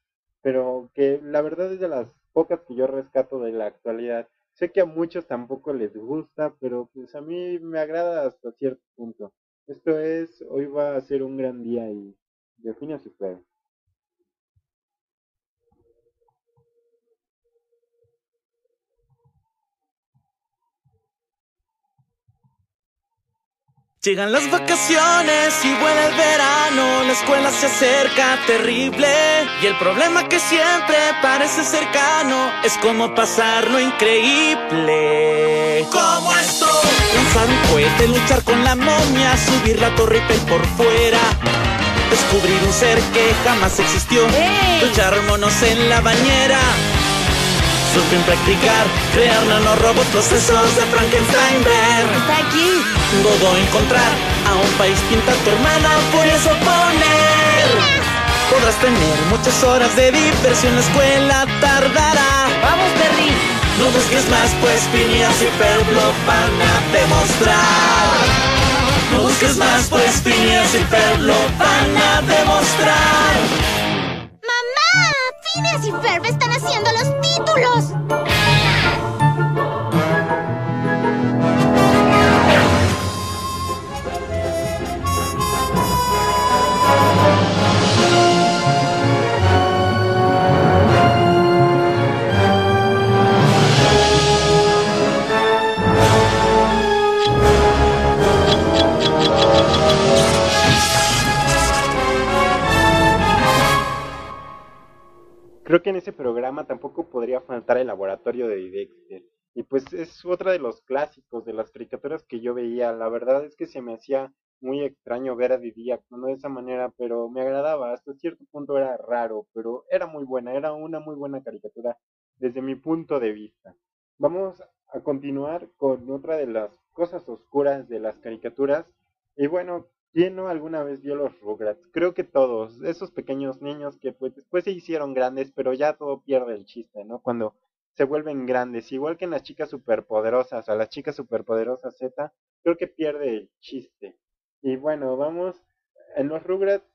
pero que la verdad es de las pocas que yo rescato de la actualidad. Sé que a muchos tampoco les gusta, pero pues a mí me agrada hasta cierto punto. Esto es, hoy va a ser un gran día y define su fe. Llegan las vacaciones y vuela el verano, la escuela se acerca terrible y el problema que siempre parece cercano es cómo pasar lo increíble. ¿Cómo esto? Lanzar un cohete, luchar con la momia, subir la torre Eiffel por fuera, descubrir un ser que jamás existió, luchar monos en la bañera. Surfing practicar, crear nanorobots, procesos de Frankenstein ver. Está aquí. Todo encontrar a un país pinta tu hermana furioso poner. Podrás tener muchas horas de diversión, la escuela tardará. Vamos, Perry. No busques más, pues Phineas y Ferb lo van a demostrar. No busques más, pues Phineas y Ferb lo van a demostrar. ¡Mamá! Phineas y Ferb están haciendo los capítulos. Creo que en ese programa tampoco podría faltar el laboratorio de Dexter. Y pues es otra de los clásicos de las caricaturas que yo veía. La verdad es que se me hacía muy extraño ver a Didi actuando de esa manera, pero me agradaba. Hasta cierto punto era raro, pero era muy buena. Era una muy buena caricatura desde mi punto de vista. vamos a continuar con otra de las cosas oscuras de las caricaturas. Y bueno, ¿quién no alguna vez vio los Rugrats? Creo que todos, esos pequeños niños que pues después se hicieron grandes, pero ya todo pierde el chiste, ¿no? Cuando se vuelven grandes, igual que en las chicas superpoderosas, a las chicas superpoderosas Z, creo que pierde el chiste. Y bueno, vamos, en los Rugrats,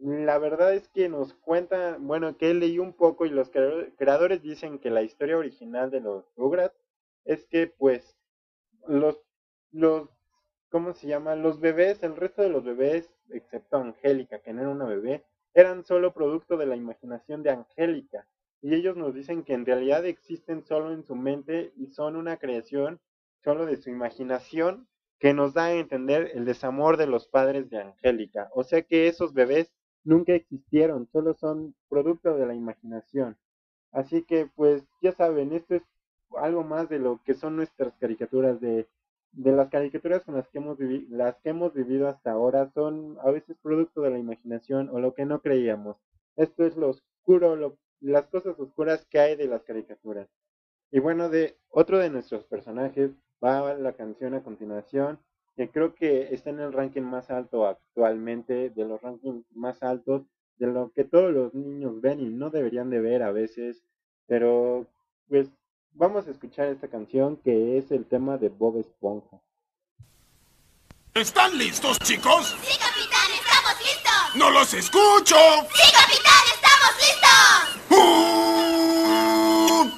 la verdad es que nos cuenta, bueno, que leí un poco y los cre- creadores dicen que la historia original de los Rugrats es que pues los, los, ¿cómo se llama? Los bebés, el resto de los bebés, excepto Angélica, que no era una bebé, eran solo producto de la imaginación de Angélica. Y ellos nos dicen que en realidad existen solo en su mente y son una creación solo de su imaginación que nos da a entender el desamor de los padres de Angélica. O sea que esos bebés nunca existieron, solo son producto de la imaginación. Así que pues ya saben, esto es algo más de lo que son nuestras caricaturas de de las caricaturas con las que hemos vivido hasta ahora son a veces producto de la imaginación o lo que no creíamos. Esto es lo oscuro, las cosas oscuras que hay de las caricaturas. Y bueno, de otro de nuestros personajes va la canción a continuación, que creo que está en el ranking más alto actualmente, de los rankings más altos, de lo que todos los niños ven y no deberían de ver a veces, pero pues vamos a escuchar esta canción que es el tema de Bob Esponja. ¿Están listos, chicos? ¡Sí, capitán! ¡Estamos listos! ¡No los escucho! ¡Sí, capitán! ¡Estamos listos! ¡Uh!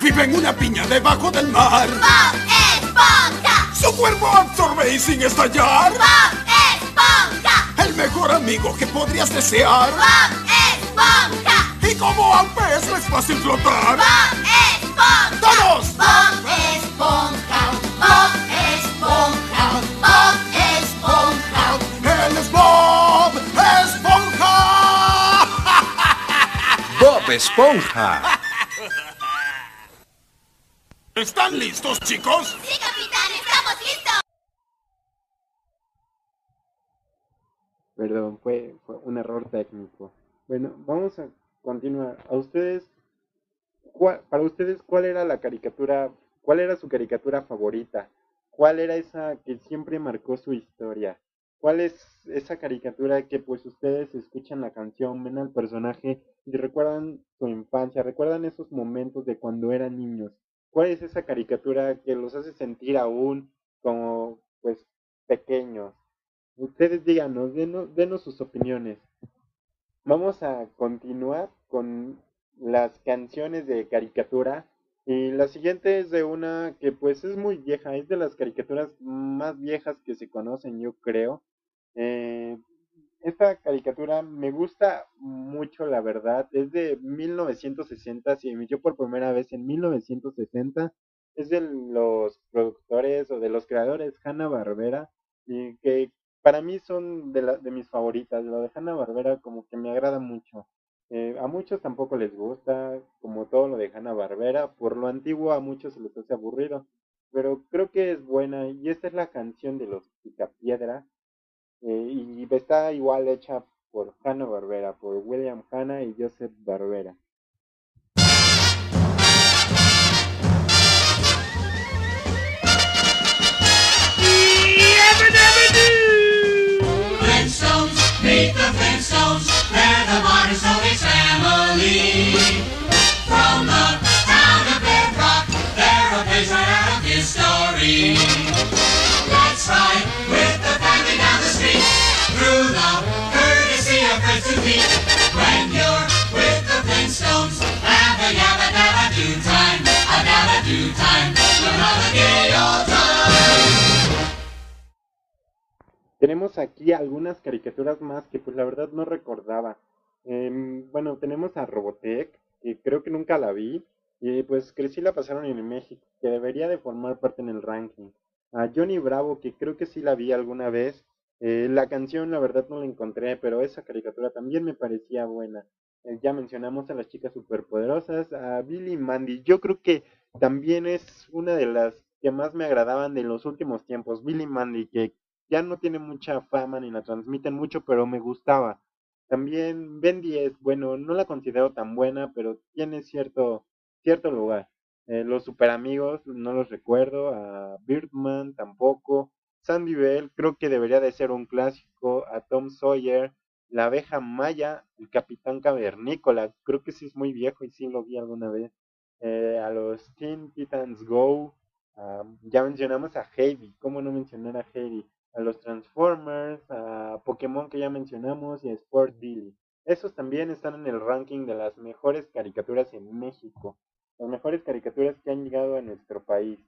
Vive en una piña debajo del mar. ¡Bob Esponja! Su cuerpo absorbe y sin estallar. ¡Bob Esponja! El mejor amigo que podrías desear. ¡Bob Esponja! Y como al pez es fácil flotar. ¡Bob Esponja! ¡Todos! ¡Bob Esponja! ¡Bob Esponja! ¡Bob Esponja! Él es Bob Esponja. Bob Esponja. ¿Están listos, chicos? ¡Sí, capitán! ¡Estamos listos! Perdón, fue, fue un error técnico. Bueno, vamos a continuar. A ustedes, ¿cuál- para ustedes, ¿cuál era la caricatura, cuál era su caricatura favorita? ¿Cuál era esa que siempre marcó su historia? ¿Cuál es esa caricatura que pues ustedes escuchan la canción, ven al personaje y recuerdan su infancia, recuerdan esos momentos de cuando eran niños? ¿Cuál es esa caricatura que los hace sentir aún como pues pequeños? Ustedes díganos, denos, denos sus opiniones. Vamos a continuar con las canciones de caricatura. Y la siguiente es de una que pues es muy vieja, es de las caricaturas más viejas que se conocen, yo creo. Eh, esta caricatura me gusta mucho, la verdad. Es de 1960, se emitió por primera vez en 1960. Es de los productores o de los creadores Hanna-Barbera y que para mí son de, la- de mis favoritas. Lo de Hanna-Barbera como que me agrada mucho. Eh, a muchos tampoco les gusta, como todo lo de Hanna-Barbera. Por lo antiguo a muchos se les hace aburrido. Pero creo que es buena y esta es la canción de los Picapiedra. Eh, y está igual hecha por Hanna-Barbera, por William Hanna y Joseph Barbera. Tenemos aquí algunas caricaturas más que pues la verdad no recordaba. Em, bueno, tenemos a Robotech, que creo que nunca la vi, y pues crecí la pasaron en México, que debería de formar parte en el ranking. A Johnny Bravo, que creo que sí la vi alguna vez. Eh, la canción la verdad no la encontré, pero esa caricatura también me parecía buena. Eh, ya mencionamos a las chicas superpoderosas, a Billy y Mandy. Yo creo que también es una de las que más me agradaban de los últimos tiempos. Billy Mandy, que ya no tiene mucha fama ni la transmiten mucho, pero me gustaba. También Ben 10, bueno, no la considero tan buena, pero tiene cierto, cierto lugar. Eh, los super amigos no los recuerdo, a Birdman tampoco, Sandy Bell creo que debería de ser un clásico, a Tom Sawyer, la abeja maya, el capitán cavernícola, creo que sí es muy viejo y sí lo vi alguna vez, eh, a los Teen Titans Go, ah, ya mencionamos a Heidi, ¿cómo no mencionar a Heidi? A los Transformers, a Pokémon que ya mencionamos y a Sport Billy. Esos también están en el ranking de las mejores caricaturas en México, las mejores caricaturas que han llegado a nuestro país.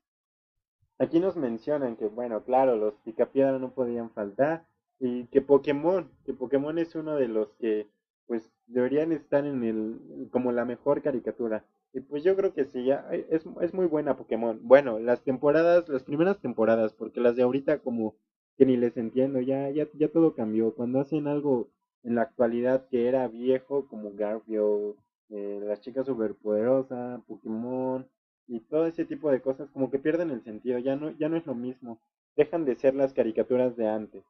Aquí nos mencionan que, bueno, claro, los Picapiedra no podían faltar y que Pokémon, que Pokémon es uno de los que, pues, deberían estar en el, como la mejor caricatura. Y pues yo creo que sí, ya, es, es muy buena Pokémon. Bueno, las temporadas, las primeras temporadas, porque las de ahorita como que ni les entiendo, ya, ya, ya todo cambió. Cuando hacen algo en la actualidad que era viejo, como Garfield, eh, las chicas superpoderosas, Pokémon, y todo ese tipo de cosas como que pierden el sentido, ya no, ya no es lo mismo, dejan de ser las caricaturas de antes.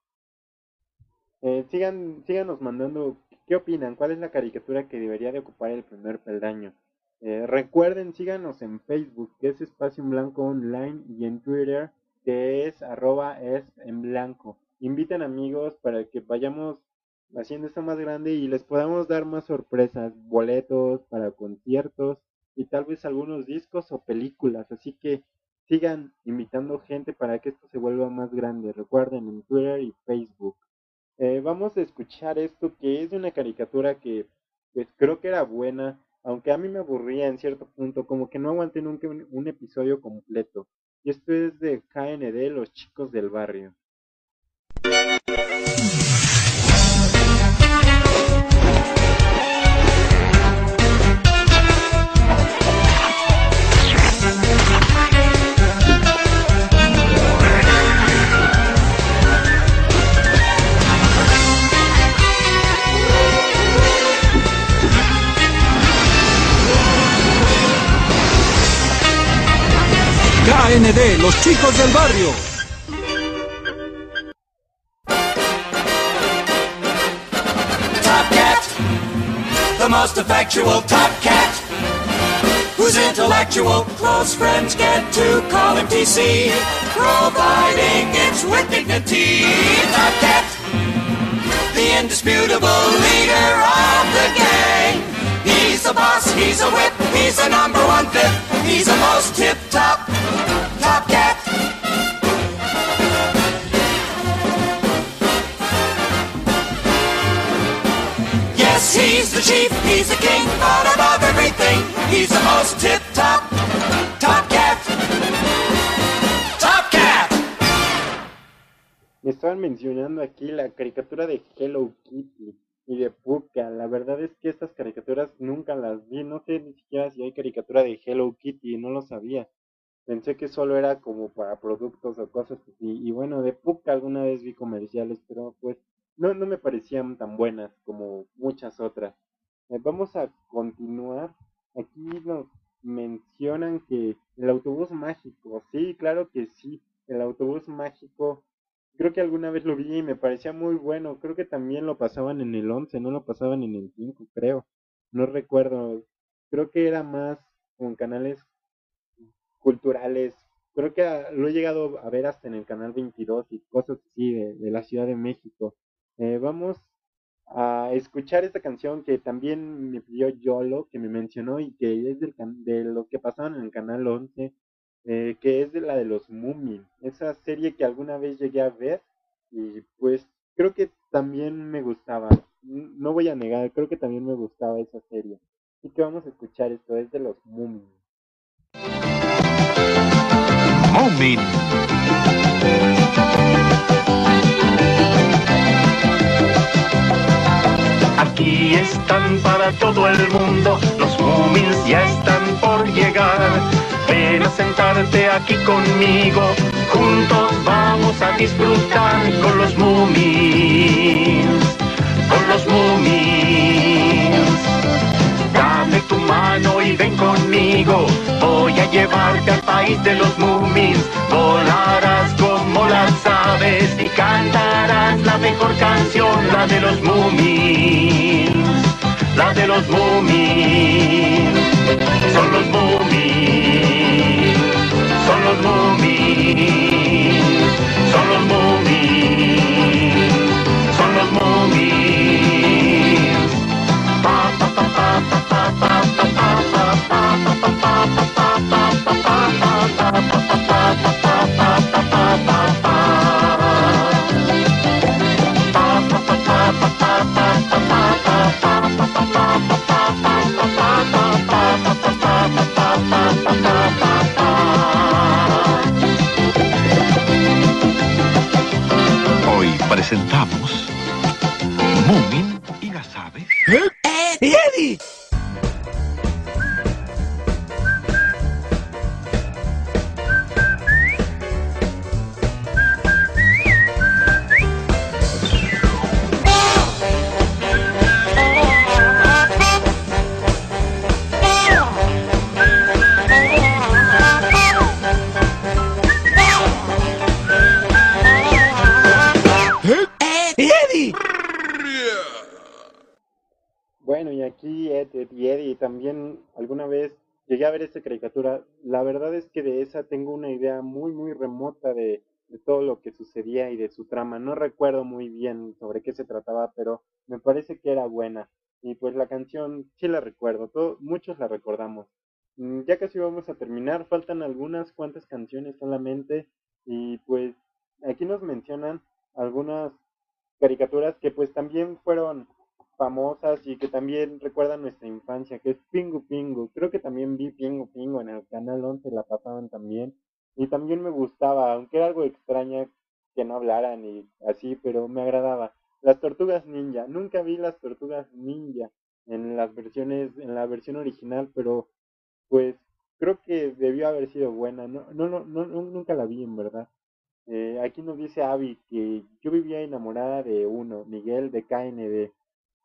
Eh, sigan, síganos mandando qué opinan, cuál es la caricatura que debería de ocupar el primer peldaño. Eh, recuerden, síganos en Facebook, que es Espacio en Blanco Online, y en Twitter, que es arroba es en blanco. Inviten amigos para que vayamos haciendo esto más grande y les podamos dar más sorpresas, boletos para conciertos y tal vez algunos discos o películas. Así que sigan invitando gente para que esto se vuelva más grande. Recuerden en Twitter y Facebook. Eh, vamos a escuchar esto que es una caricatura que pues creo que era buena, aunque a mí me aburría en cierto punto, como que no aguanté nunca un, un episodio completo. Y esto es de KND, los chicos del barrio. KND, los chicos del barrio. Top Cat, the most effectual Top Cat, whose intellectual close friends get to call him TC, providing it's with dignity. Top Cat, the indisputable leader of the gang. He's the boss, he's a whip, he's the number one fit, he's the most tip top, Cat. Yes, he's the chief, he's the king, but above everything, he's the most tip top, Top Cat. Top Cat! Me estaban mencionando aquí la caricatura de Hello Kitty y de Puka. La verdad es que estas caricaturas nunca las vi. No sé ni siquiera si hay caricatura de Hello Kitty, no lo sabía. Pensé que solo era como para productos o cosas así. Y bueno, de Puka alguna vez vi comerciales, pero pues no, no me parecían tan buenas como muchas otras. Eh, vamos a continuar. Aquí nos mencionan que el autobús mágico. Sí, claro que sí. El autobús mágico Creo que alguna vez lo vi y me parecía muy bueno. Creo que también lo pasaban en el 11, no lo pasaban en el 5, creo. No recuerdo. Creo que era más con canales culturales. Creo que ah, lo he llegado a ver hasta en el canal 22 y cosas así de, la Ciudad de México. Eh, vamos a escuchar esta canción que también me pidió Yolo, que me mencionó y que es del de lo que pasaban en el canal 11 eh, que es de la de los Moomin, esa serie que alguna vez llegué a ver y pues creo que también me gustaba, no voy a negar, creo que también me gustaba esa serie. Así que vamos a escuchar esto, es de los Moomin. Moomin. Aquí están para todo el mundo, los Moomins ya están Ven a sentarte aquí conmigo, juntos vamos a disfrutar con los Moomins, con los Moomins. Dame tu mano y ven conmigo, voy a llevarte al país de los Moomins. Volarás como las aves y cantarás la mejor canción, la de los Moomins, la de los Moomin. Son los Moomin, son los Moomin, son los son los y las trama. No recuerdo muy bien sobre qué se trataba, pero me parece que era buena. Y pues la canción sí la recuerdo, todo, muchos la recordamos. Mm, Ya casi vamos a terminar, faltan algunas cuantas canciones solamente y pues aquí nos mencionan algunas caricaturas que pues también fueron famosas y que también recuerdan nuestra infancia, que es Pingu Pingu. Creo que también vi Pingu Pingu en el canal 11, la pasaban también. Y también me gustaba, aunque era algo extraña que no hablaran y así, pero me agradaba. Las tortugas ninja, nunca vi las tortugas ninja en las versiones, en la versión original, pero pues creo que debió haber sido buena. No, no, no, no, nunca la vi en verdad. Eh, aquí nos dice Abby que yo vivía enamorada de uno, Miguel de KND.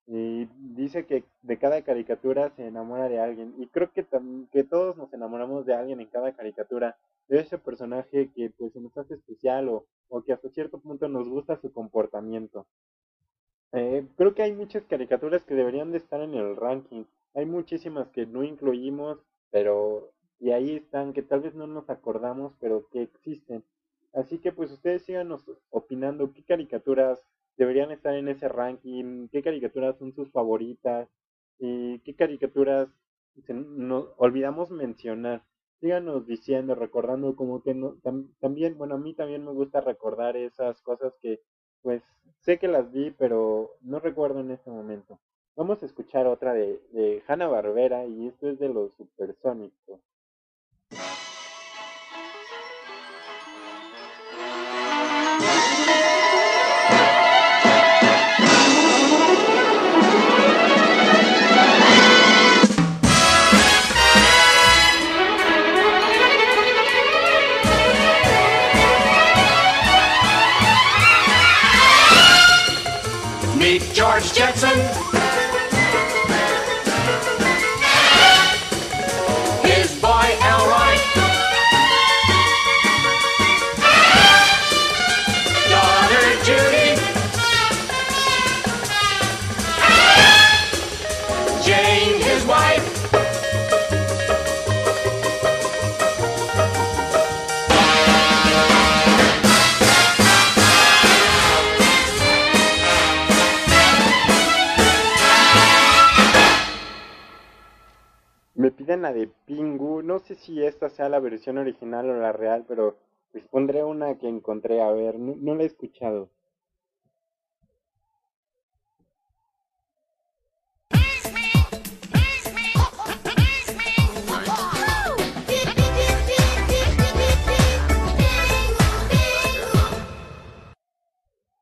Y dice que de cada caricatura se enamora de alguien. Y creo que, que todos nos enamoramos de alguien en cada caricatura. De ese personaje que pues se nos hace especial o, o que hasta cierto punto nos gusta su comportamiento. Eh, creo que hay muchas caricaturas que deberían de estar en el ranking. Hay muchísimas que no incluimos, pero y ahí están, que tal vez no nos acordamos, pero que existen. Así que pues ustedes síganos opinando qué caricaturas deberían estar en ese ranking, qué caricaturas son sus favoritas y qué caricaturas nos olvidamos mencionar. Síganos diciendo, recordando como que no, tam- también, bueno, a mí también me gusta recordar esas cosas que pues sé que las vi, pero no recuerdo en este momento. Vamos a escuchar otra de, de Hanna Barbera y esto es de los supersónicos. Piden la de Pingu, no sé si esta sea la versión original o la real, pero pues pondré una que encontré, a ver, no, la he escuchado.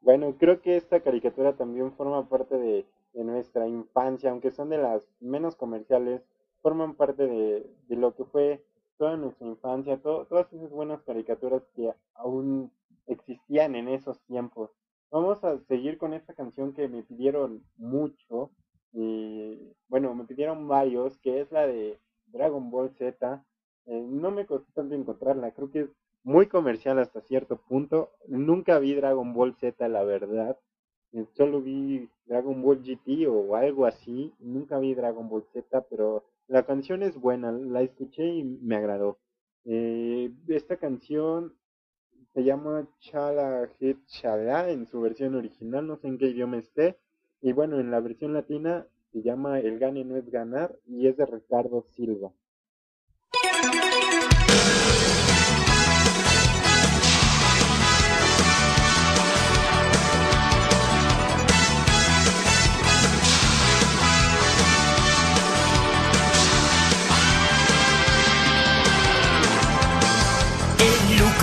Bueno, creo que esta caricatura también forma parte de nuestra infancia, aunque son de las menos comerciales, forman parte de, de lo que fue toda nuestra infancia, to- todas esas buenas caricaturas que aún existían en esos tiempos. Vamos a seguir con esta canción que me pidieron mucho, y bueno, me pidieron varios, que es la de Dragon Ball Z. Eh, no me costó tanto encontrarla, creo que es muy comercial hasta cierto punto. Nunca vi Dragon Ball Z, la verdad. Eh, Solo vi Dragon Ball GT o algo así. Nunca vi Dragon Ball Z, pero la canción es buena. La escuché y me agradó. Eh, esta canción se llama Chala Hit Chala en su versión original. No sé en qué idioma esté. Y bueno, en la versión latina se llama El Gane no es ganar y es de Ricardo Silva.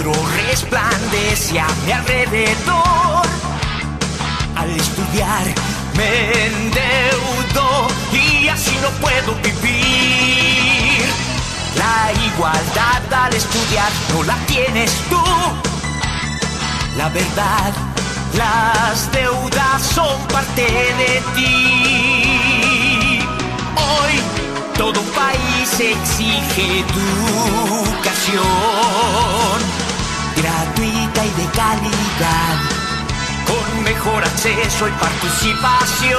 Lucro resplandece a mi alrededor. estudiar me endeudo y así no puedo vivir. La igualdad al estudiar no la tienes tú. La verdad, las deudas son parte de ti. Hoy todo país exige educación gratuita y de calidad, con mejor acceso y participación.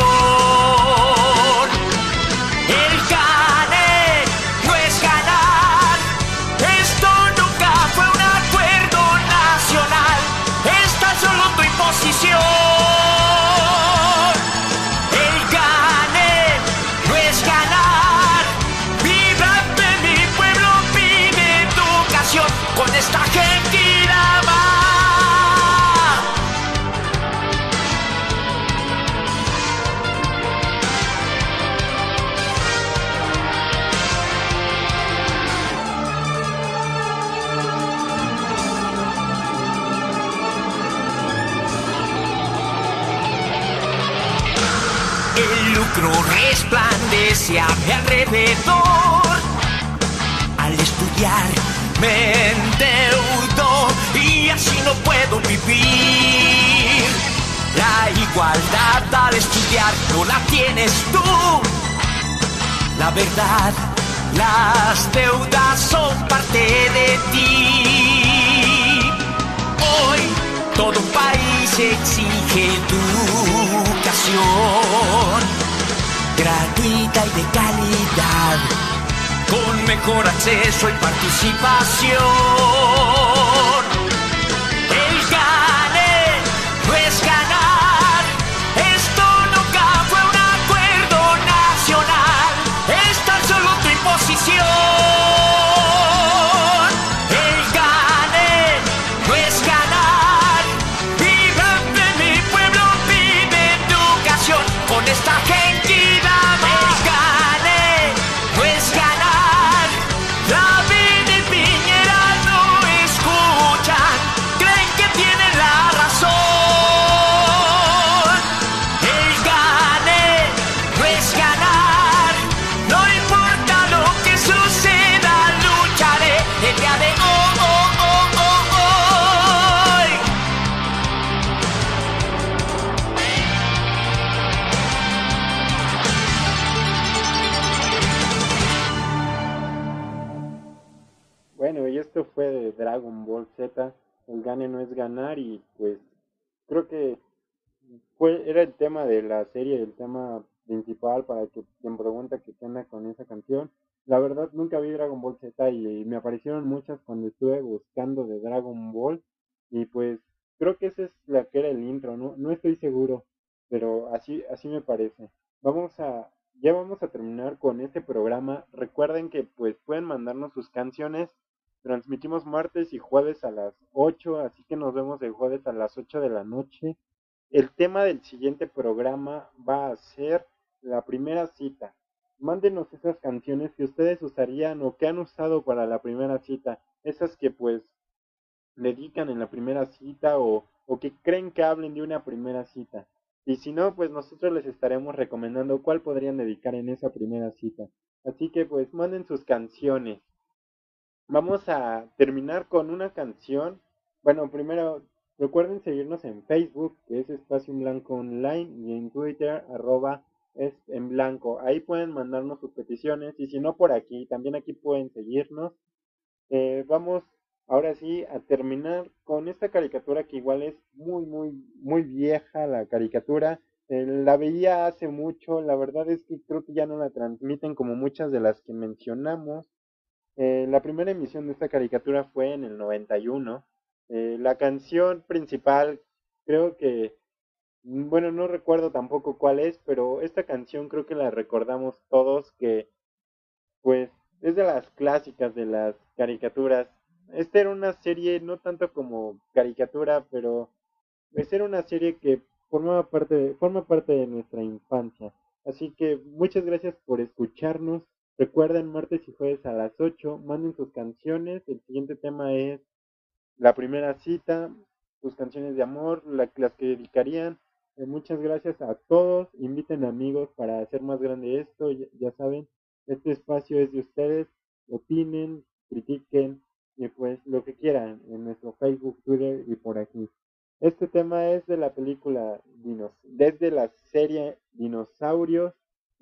El no la tienes tú. La verdad, las deudas son parte de ti. Hoy todo país exige educación gratuita y de calidad, con mejor acceso y participación. El gane no es ganar y pues creo que fue era el tema de la serie, el tema principal para que quien pregunta que qué anda con esa canción. La verdad nunca vi Dragon Ball Z y, y me aparecieron muchas cuando estuve buscando de Dragon Ball y pues creo que esa es la que era el intro, no no estoy seguro, pero así así me parece. Vamos a ya vamos a terminar con este programa. Recuerden que pues pueden mandarnos sus canciones. Transmitimos martes y jueves a las 8, así que nos vemos el jueves a las 8 de la noche. El tema del siguiente programa va a ser la primera cita. Mándenos esas canciones que ustedes usarían o que han usado para la primera cita. Esas que pues dedican en la primera cita o, o que creen que hablen de una primera cita. Y si no, pues nosotros les estaremos recomendando cuál podrían dedicar en esa primera cita. Así que pues manden sus canciones. Vamos a terminar con una canción. Bueno, primero recuerden seguirnos en Facebook, que es Espacio en Blanco Online, y en Twitter, arroba es en blanco. Ahí pueden mandarnos sus peticiones y si no por aquí, también aquí pueden seguirnos. Eh, vamos ahora sí a terminar con esta caricatura que igual es muy, muy, muy vieja la caricatura. Eh, la veía hace mucho, la verdad es que creo que ya no la transmiten como muchas de las que mencionamos. Eh, la primera emisión de esta caricatura fue en el 91. Eh, la canción principal creo que, mm, bueno, no recuerdo tampoco cuál es, pero esta canción creo que la recordamos todos que, pues, es de las clásicas de las caricaturas. Esta era una serie no tanto como caricatura, pero pues era una serie que formaba parte forma parte de nuestra infancia. Así que muchas gracias por escucharnos. Recuerden martes y jueves a las 8, manden sus canciones. El siguiente tema es la primera cita, sus canciones de amor, la- las que dedicarían. Eh, muchas gracias a todos. Inviten amigos para hacer más grande esto. Ya, ya saben, este espacio es de ustedes. Opinen, critiquen y pues lo que quieran en nuestro Facebook, Twitter y por aquí. Este tema es de la película Dinos, desde la serie Dinosaurios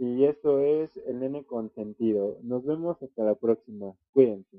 y esto es El Nene Consentido. Nos vemos hasta la próxima. Cuídense.